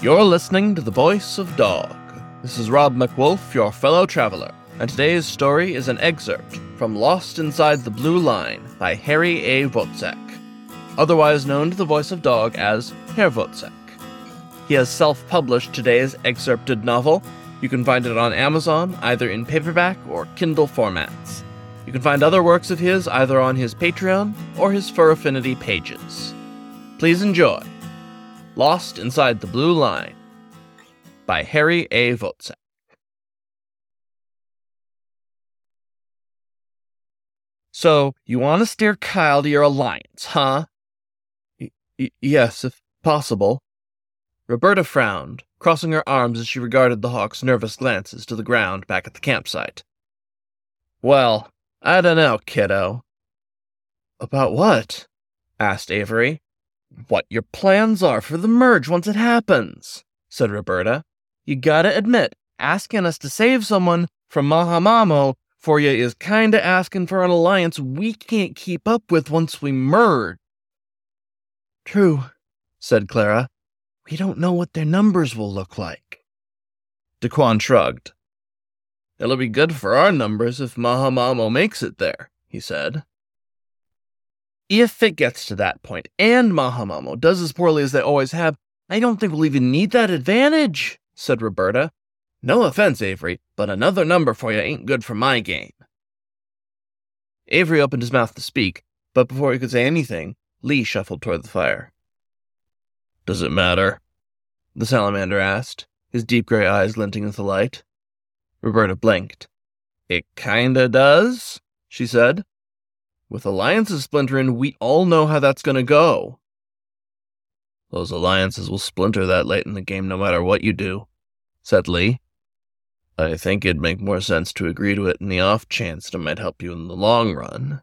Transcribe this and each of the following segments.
You're listening to The Voice of Dog. This is Rob MacWolf, your fellow traveler, and today's story is an excerpt from Lost Inside the Blue Line by Harry A. Wozzeck, otherwise known to The Voice of Dog as Herr Wozzeck. He has self published today's excerpted novel. You can find it on Amazon, either in paperback or Kindle formats. You can find other works of his either on his Patreon or his FurAffinity pages. Please enjoy Lost Inside the Blue Line by Harry A. Wozzeck. So, you want to steer Kyle to your alliance, huh? Y- y- yes, if possible. Roberta frowned, crossing her arms as she regarded the hawk's nervous glances to the ground back at the campsite. Well, I don't know, kiddo. About what? asked Avery. What your plans are for the merge once it happens, said Roberta. You gotta admit, asking us to save someone from Mahamamo for you is kinda asking for an alliance we can't keep up with once we merge. True, said Clara. We don't know what their numbers will look like. Daquan shrugged. It'll be good for our numbers if Mahamamo makes it there, he said. If it gets to that point, and Mahamamo does as poorly as they always have, I don't think we'll even need that advantage, said Roberta. No offense, Avery, but another number for you ain't good for my game. Avery opened his mouth to speak, but before he could say anything, Lee shuffled toward the fire. Does it matter? The salamander asked, his deep gray eyes glinting with the light. Roberta blinked. It kinda does, she said. With alliances splintering, we all know how that's gonna go. Those alliances will splinter that late in the game no matter what you do, said Lee. I think it'd make more sense to agree to it in the off chance that it might help you in the long run.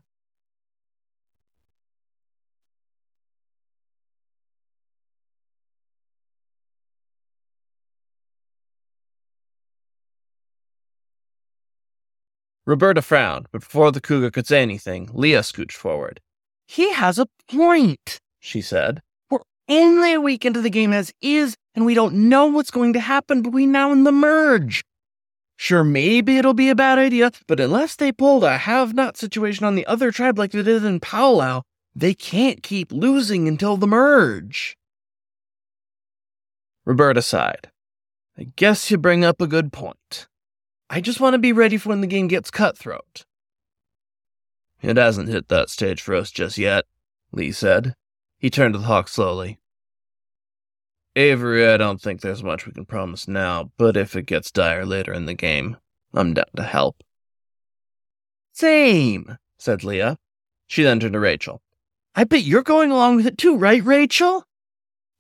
Roberta frowned, but before the cougar could say anything, Leah scooched forward. He has a point, she said. We're only a week into the game as is, and we don't know what's going to happen between now and the merge. Sure, maybe it'll be a bad idea, but unless they pulled a have not situation on the other tribe like they did in Powwow, they can't keep losing until the merge. Roberta sighed. I guess you bring up a good point. I just want to be ready for when the game gets cutthroat. It hasn't hit that stage for us just yet, Lee said. He turned to the hawk slowly. Avery, I don't think there's much we can promise now, but if it gets dire later in the game, I'm down to help. Same, said Leah. She then turned to Rachel. I bet you're going along with it too, right, Rachel?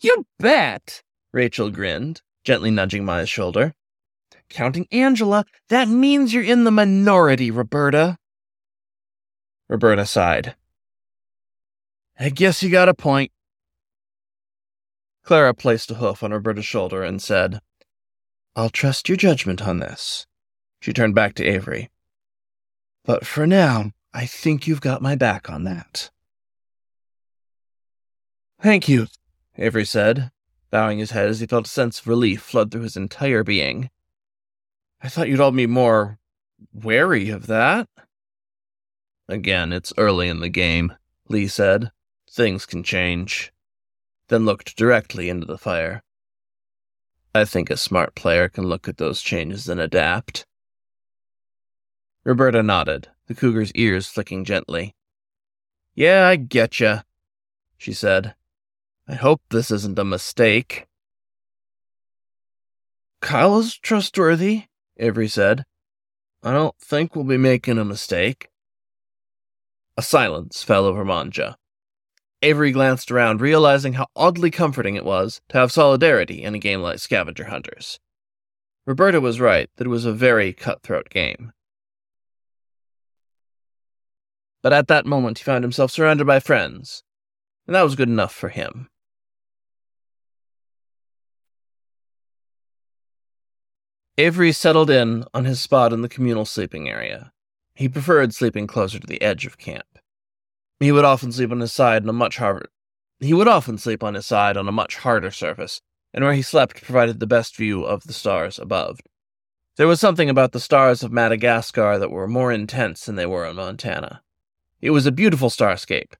You bet, Rachel grinned, gently nudging Maya's shoulder. Counting Angela, that means you're in the minority, Roberta. Roberta sighed. I guess you got a point. Clara placed a hoof on Roberta's shoulder and said, I'll trust your judgment on this. She turned back to Avery. But for now, I think you've got my back on that. Thank you, Avery said, bowing his head as he felt a sense of relief flood through his entire being. I thought you'd all be more wary of that. Again, it's early in the game, Lee said. Things can change. Then looked directly into the fire. I think a smart player can look at those changes and adapt. Roberta nodded, the cougar's ears flicking gently. Yeah, I getcha, she said. I hope this isn't a mistake. Kyle is trustworthy, Avery said. I don't think we'll be making a mistake. A silence fell over Manja. Avery glanced around, realizing how oddly comforting it was to have solidarity in a game like Scavenger Hunters. Roberta was right that it was a very cutthroat game. But at that moment, he found himself surrounded by friends, and that was good enough for him. Avery settled in on his spot in the communal sleeping area. He preferred sleeping closer to the edge of camp. He would often sleep on his side on a much harder he would often sleep on his side on a much harder surface, and where he slept provided the best view of the stars above. There was something about the stars of Madagascar that were more intense than they were in Montana. It was a beautiful starscape,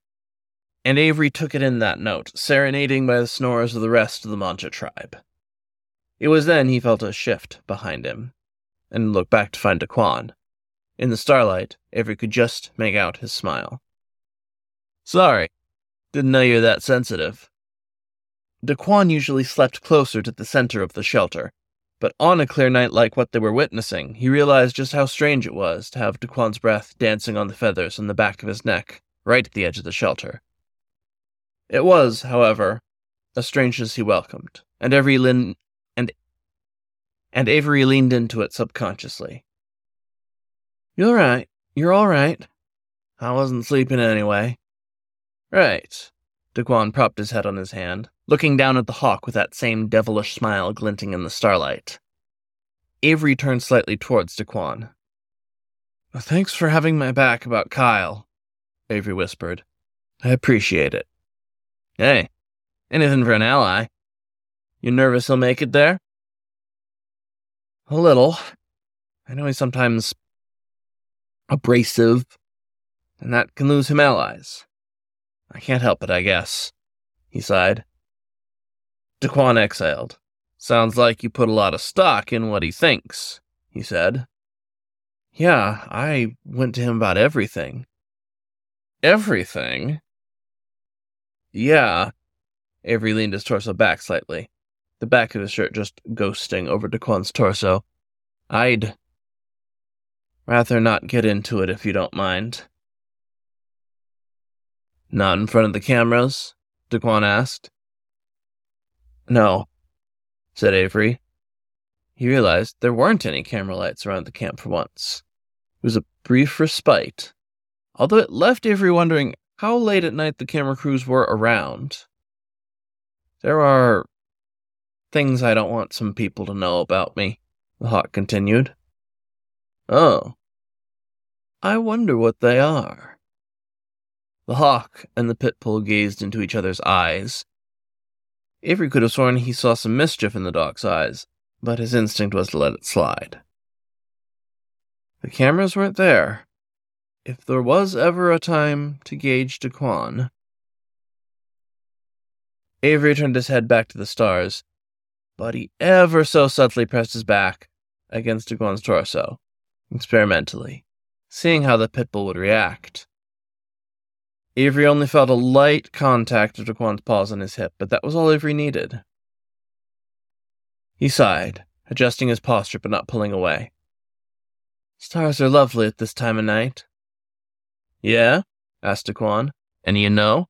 and Avery took it in that note, serenading by the snores of the rest of the Manja tribe. It was then he felt a shift behind him, and looked back to find Daquan. In the starlight, Avery could just make out his smile. Sorry, didn't know you were that sensitive. Daquan usually slept closer to the center of the shelter, but on a clear night like what they were witnessing, he realized just how strange it was to have Daquan's breath dancing on the feathers on the back of his neck, right at the edge of the shelter. It was, however, a strangeness he welcomed, and every lin- and Avery leaned into it subconsciously. You're right. You're all right. I wasn't sleeping anyway. Right. Daquan propped his head on his hand, looking down at the hawk with that same devilish smile glinting in the starlight. Avery turned slightly towards Daquan. Thanks for having my back about Kyle, Avery whispered. I appreciate it. Hey, anything for an ally. You nervous he'll make it there? A little. I know he's sometimes abrasive, and that can lose him allies. I can't help it, I guess. He sighed. Daquan exhaled. Sounds like you put a lot of stock in what he thinks, he said. Yeah, I went to him about everything. Everything? Yeah. Avery leaned his torso back slightly, the back of his shirt just ghosting over Daquan's torso. I'd rather not get into it if you don't mind. Not in front of the cameras? Daquan asked. No, said Avery. He realized there weren't any camera lights around the camp for once. It was a brief respite, although it left Avery wondering how late at night the camera crews were around. There are things I don't want some people to know about me, the hawk continued. Oh. I wonder what they are. The hawk and the pit bull gazed into each other's eyes. Avery could have sworn he saw some mischief in the dog's eyes, but his instinct was to let it slide. The cameras weren't there. If there was ever a time to gauge Daquan. Avery turned his head back to the stars, but he ever so subtly pressed his back against Daquan's torso, experimentally, seeing how the pit bull would react. Avery only felt a light contact of Daquan's paws on his hip, but that was all Avery needed. He sighed, adjusting his posture but not pulling away. Stars are lovely at this time of night. Yeah? asked Daquan. Any you know?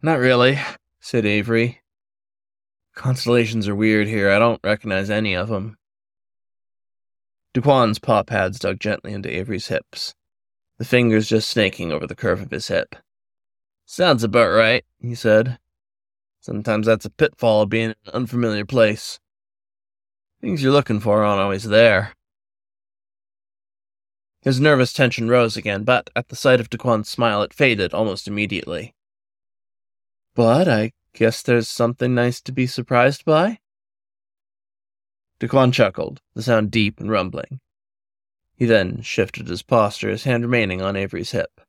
Not really, said Avery. Constellations are weird here. I don't recognize any of them. Daquan's paw pads dug gently into Avery's hips the fingers just snaking over the curve of his hip. Sounds about right, he said. Sometimes that's a pitfall of being in an unfamiliar place. Things you're looking for aren't always there. His nervous tension rose again, but at the sight of Daquan's smile it faded almost immediately. But I guess there's something nice to be surprised by? Daquan chuckled, the sound deep and rumbling. He then shifted his posture, his hand remaining on Avery's hip.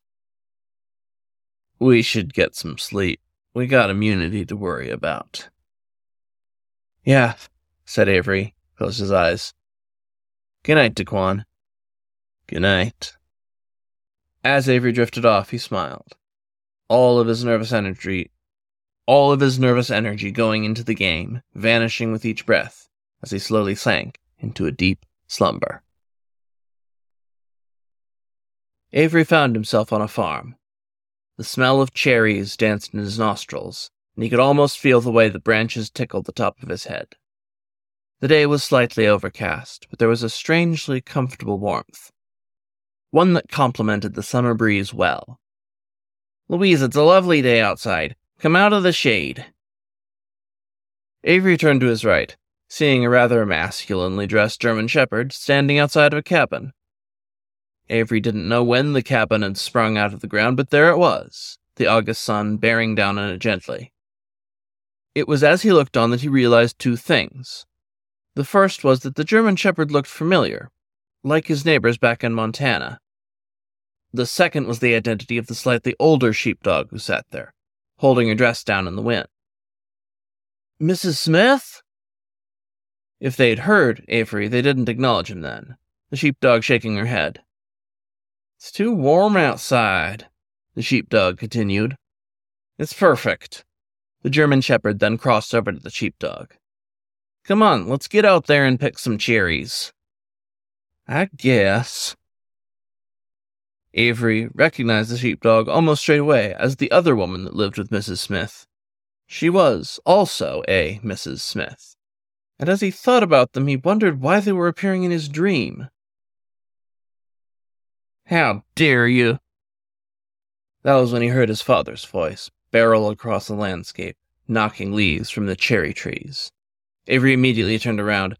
We should get some sleep. We got immunity to worry about. Yeah, said Avery, closed his eyes. Good night, Daquan. Good night. As Avery drifted off, he smiled. All of his nervous energy, all of his nervous energy going into the game, vanishing with each breath as he slowly sank into a deep slumber. Avery found himself on a farm. The smell of cherries danced in his nostrils, and he could almost feel the way the branches tickled the top of his head. The day was slightly overcast, but there was a strangely comfortable warmth, one that complemented the summer breeze well. Louise, it's a lovely day outside. Come out of the shade. Avery turned to his right, seeing a rather masculinely dressed German shepherd standing outside of a cabin. Avery didn't know when the cabin had sprung out of the ground, but there it was, the August sun bearing down on it gently. It was as he looked on that he realized two things. The first was that the German Shepherd looked familiar, like his neighbors back in Montana. The second was the identity of the slightly older sheepdog who sat there, holding her dress down in the wind. Mrs. Smith? If they'd heard Avery, they didn't acknowledge him then, the sheepdog shaking her head. It's too warm outside, the sheepdog continued. It's perfect. The German shepherd then crossed over to the sheepdog. Come on, let's get out there and pick some cherries. I guess. Avery recognized the sheepdog almost straight away as the other woman that lived with Mrs. Smith. She was also a Mrs. Smith. And as he thought about them, he wondered why they were appearing in his dream. How dare you! That was when he heard his father's voice barrel across the landscape, knocking leaves from the cherry trees. Avery immediately turned around,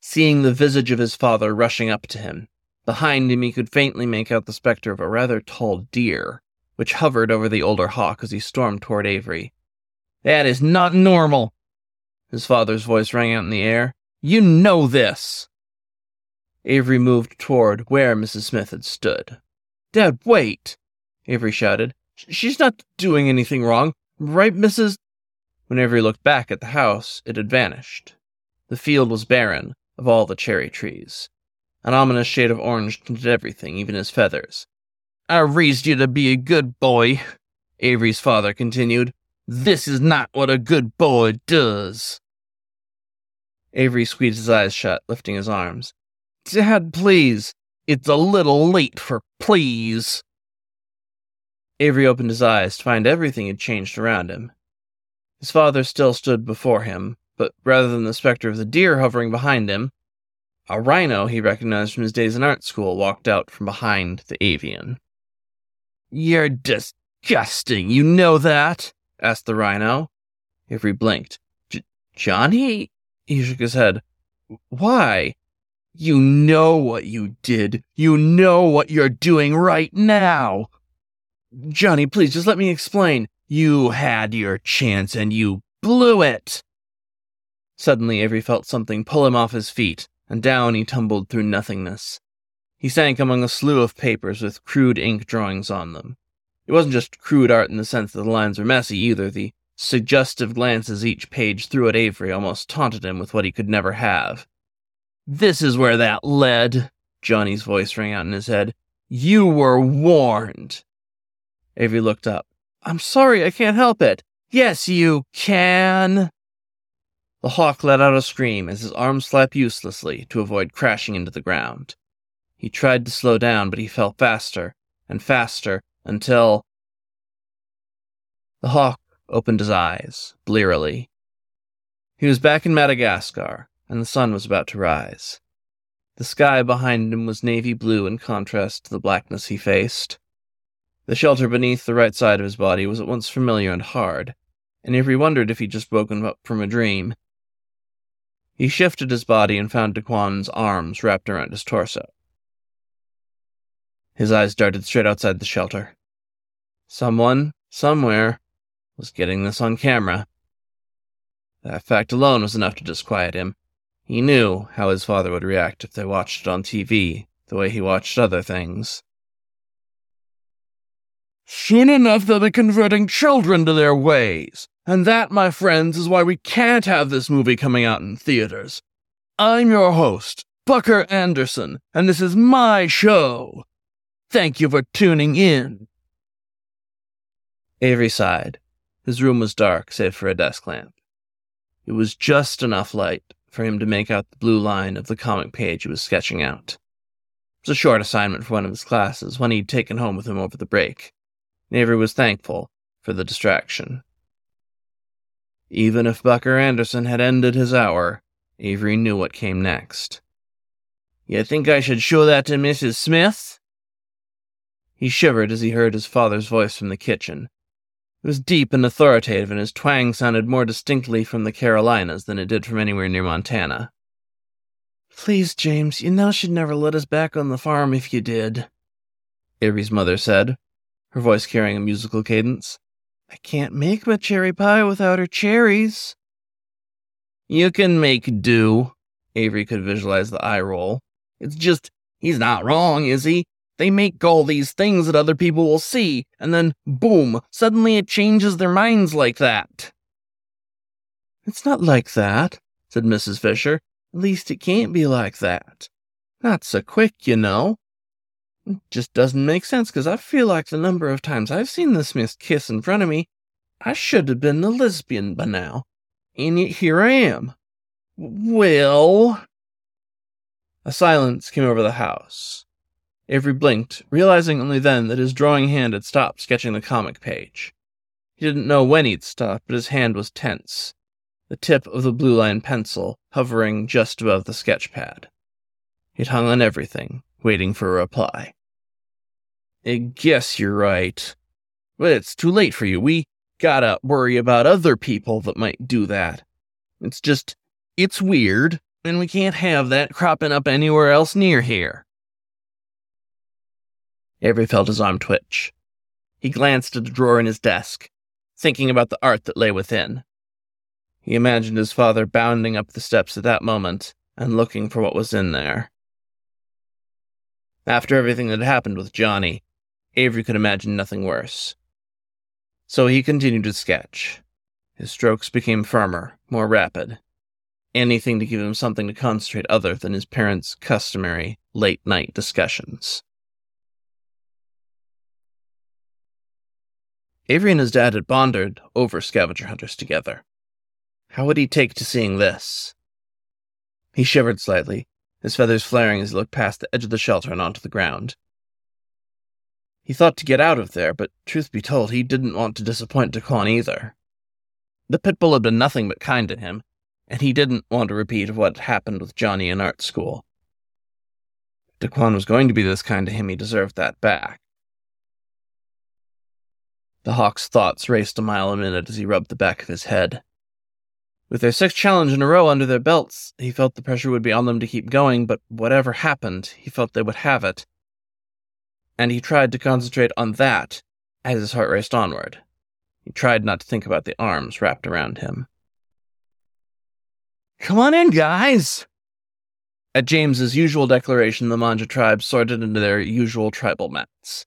seeing the visage of his father rushing up to him. Behind him, he could faintly make out the specter of a rather tall deer, which hovered over the older hawk as he stormed toward Avery. That is not normal! His father's voice rang out in the air. You know this! Avery moved toward where Mrs. Smith had stood. Dad, wait! Avery shouted. She's not doing anything wrong, right, Mrs. When Avery looked back at the house, it had vanished. The field was barren of all the cherry trees. An ominous shade of orange tinted everything, even his feathers. I raised you to be a good boy, Avery's father continued. This is not what a good boy does. Avery squeezed his eyes shut, lifting his arms. Dad, please. It's a little late for please. Avery opened his eyes to find everything had changed around him. His father still stood before him, but rather than the specter of the deer hovering behind him, a rhino he recognized from his days in art school walked out from behind the avian. You're disgusting, you know that? asked the rhino. Avery blinked. Johnny? He shook his head. Why? You know what you did. You know what you're doing right now. Johnny, please just let me explain. You had your chance and you blew it. Suddenly, Avery felt something pull him off his feet, and down he tumbled through nothingness. He sank among a slew of papers with crude ink drawings on them. It wasn't just crude art in the sense that the lines were messy either. The suggestive glances each page threw at Avery almost taunted him with what he could never have. This is where that led, Johnny's voice rang out in his head. You were warned. Avery looked up. I'm sorry, I can't help it. Yes, you can. The hawk let out a scream as his arms flapped uselessly to avoid crashing into the ground. He tried to slow down, but he fell faster and faster until. The hawk opened his eyes, blearily. He was back in Madagascar, and the sun was about to rise. The sky behind him was navy blue in contrast to the blackness he faced. The shelter beneath the right side of his body was at once familiar and hard, and Avery wondered if he'd just woken up from a dream. He shifted his body and found Daquan's arms wrapped around his torso. His eyes darted straight outside the shelter. Someone, somewhere, was getting this on camera. That fact alone was enough to disquiet him. He knew how his father would react if they watched it on TV, the way he watched other things. Soon enough, they'll be converting children to their ways. And that, my friends, is why we can't have this movie coming out in theaters. I'm your host, Bucker Anderson, and this is my show. Thank you for tuning in. Avery sighed. His room was dark, save for a desk lamp. It was just enough light for him to make out the blue line of the comic page he was sketching out. It was a short assignment for one of his classes, one he'd taken home with him over the break. Avery was thankful for the distraction. Even if Bucker Anderson had ended his hour, Avery knew what came next. You think I should show that to Mrs. Smith? He shivered as he heard his father's voice from the kitchen. It was deep and authoritative, and his twang sounded more distinctly from the Carolinas than it did from anywhere near Montana. Please, James, you know she'd never let us back on the farm if you did, Avery's mother said, her voice carrying a musical cadence. I can't make my cherry pie without her cherries. You can make do. Avery could visualize the eye roll. It's just, he's not wrong, is he? They make all these things that other people will see, and then boom, suddenly it changes their minds like that. It's not like that, said Mrs. Fisher. At least it can't be like that. Not so quick, you know. Just doesn't make sense, because I feel like the number of times I've seen this miss kiss in front of me, I should have been a lesbian by now. And yet here I am. Well. A silence came over the house. Avery blinked, realizing only then that his drawing hand had stopped sketching the comic page. He didn't know when he'd stopped, but his hand was tense, the tip of the blue line pencil hovering just above the sketch pad. It hung on everything, waiting for a reply. I guess you're right. But it's too late for you. We gotta worry about other people that might do that. It's just, it's weird, and we can't have that cropping up anywhere else near here. Avery felt his arm twitch. He glanced at a drawer in his desk, thinking about the art that lay within. He imagined his father bounding up the steps at that moment and looking for what was in there. After everything that had happened with Johnny, Avery could imagine nothing worse. So he continued to sketch. His strokes became firmer, more rapid. Anything to give him something to concentrate other than his parents' customary late night discussions. Avery and his dad had bonded over scavenger hunters together. How would he take to seeing this? He shivered slightly, his feathers flaring as he looked past the edge of the shelter and onto the ground. He thought to get out of there, but truth be told, he didn't want to disappoint Daquan either. The pit bull had been nothing but kind to him, and he didn't want a repeat of what had happened with Johnny in art school. Daquan was going to be this kind to him, he deserved that back. The hawk's thoughts raced a mile a minute as he rubbed the back of his head. With their sixth challenge in a row under their belts, he felt the pressure would be on them to keep going, but whatever happened, he felt they would have it. And he tried to concentrate on that as his heart raced onward. He tried not to think about the arms wrapped around him. Come on in, guys! At James's usual declaration, the Manja tribe sorted into their usual tribal mats.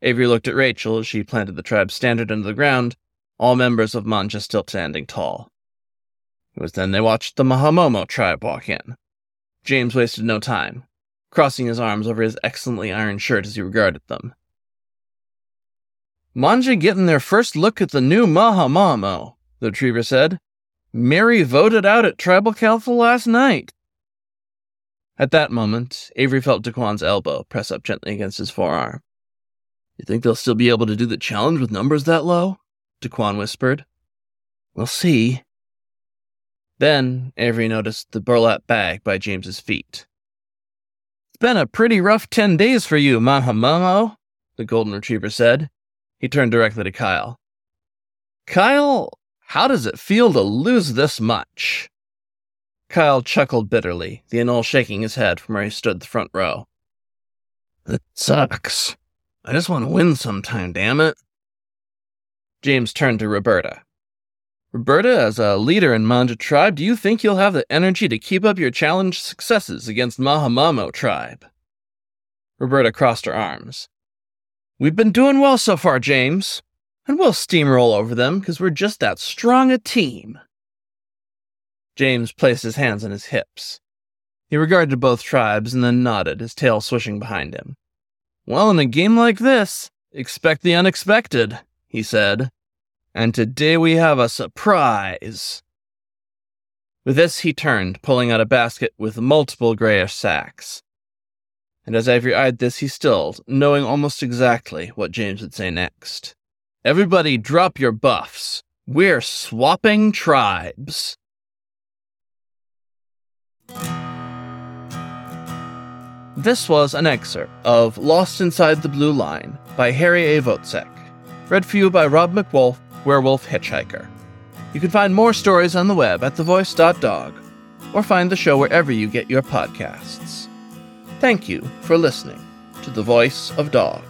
Avery looked at Rachel as she planted the tribe's standard into the ground, all members of Manja still standing tall. It was then they watched the Mahamamo tribe walk in. James wasted no time, crossing his arms over his excellently ironed shirt as he regarded them. Manja getting their first look at the new Mahamamo, the retriever said. Mary voted out at Tribal Council last night. At that moment, Avery felt Daquan's elbow press up gently against his forearm. You think they'll still be able to do the challenge with numbers that low? Daquan whispered. We'll see. Then Avery noticed the burlap bag by James's feet. It's been a pretty rough ten days for you, Mahamamo, the golden retriever said. He turned directly to Kyle. Kyle, how does it feel to lose this much? Kyle chuckled bitterly, the Anole shaking his head from where he stood the front row. It sucks. I just want to win sometime, damn it. James turned to Roberta. Roberta, as a leader in Manja tribe, do you think you'll have the energy to keep up your challenge successes against Mahamamo tribe? Roberta crossed her arms. We've been doing well so far, James, and we'll steamroll over them because we're just that strong a team. James placed his hands on his hips. He regarded both tribes and then nodded, his tail swishing behind him. Well, in a game like this, expect the unexpected, he said. And today we have a surprise. With this, he turned, pulling out a basket with multiple grayish sacks. And as Avery eyed this, he stilled, knowing almost exactly what James would say next. Everybody drop your buffs. We're swapping tribes. This was an excerpt of Lost Inside the Blue Line by Harry A. Wozzeck, read for you by Rob MacWolf, Werewolf Hitchhiker. You can find more stories on the web at thevoice.dog or find the show wherever you get your podcasts. Thank you for listening to The Voice of Dog.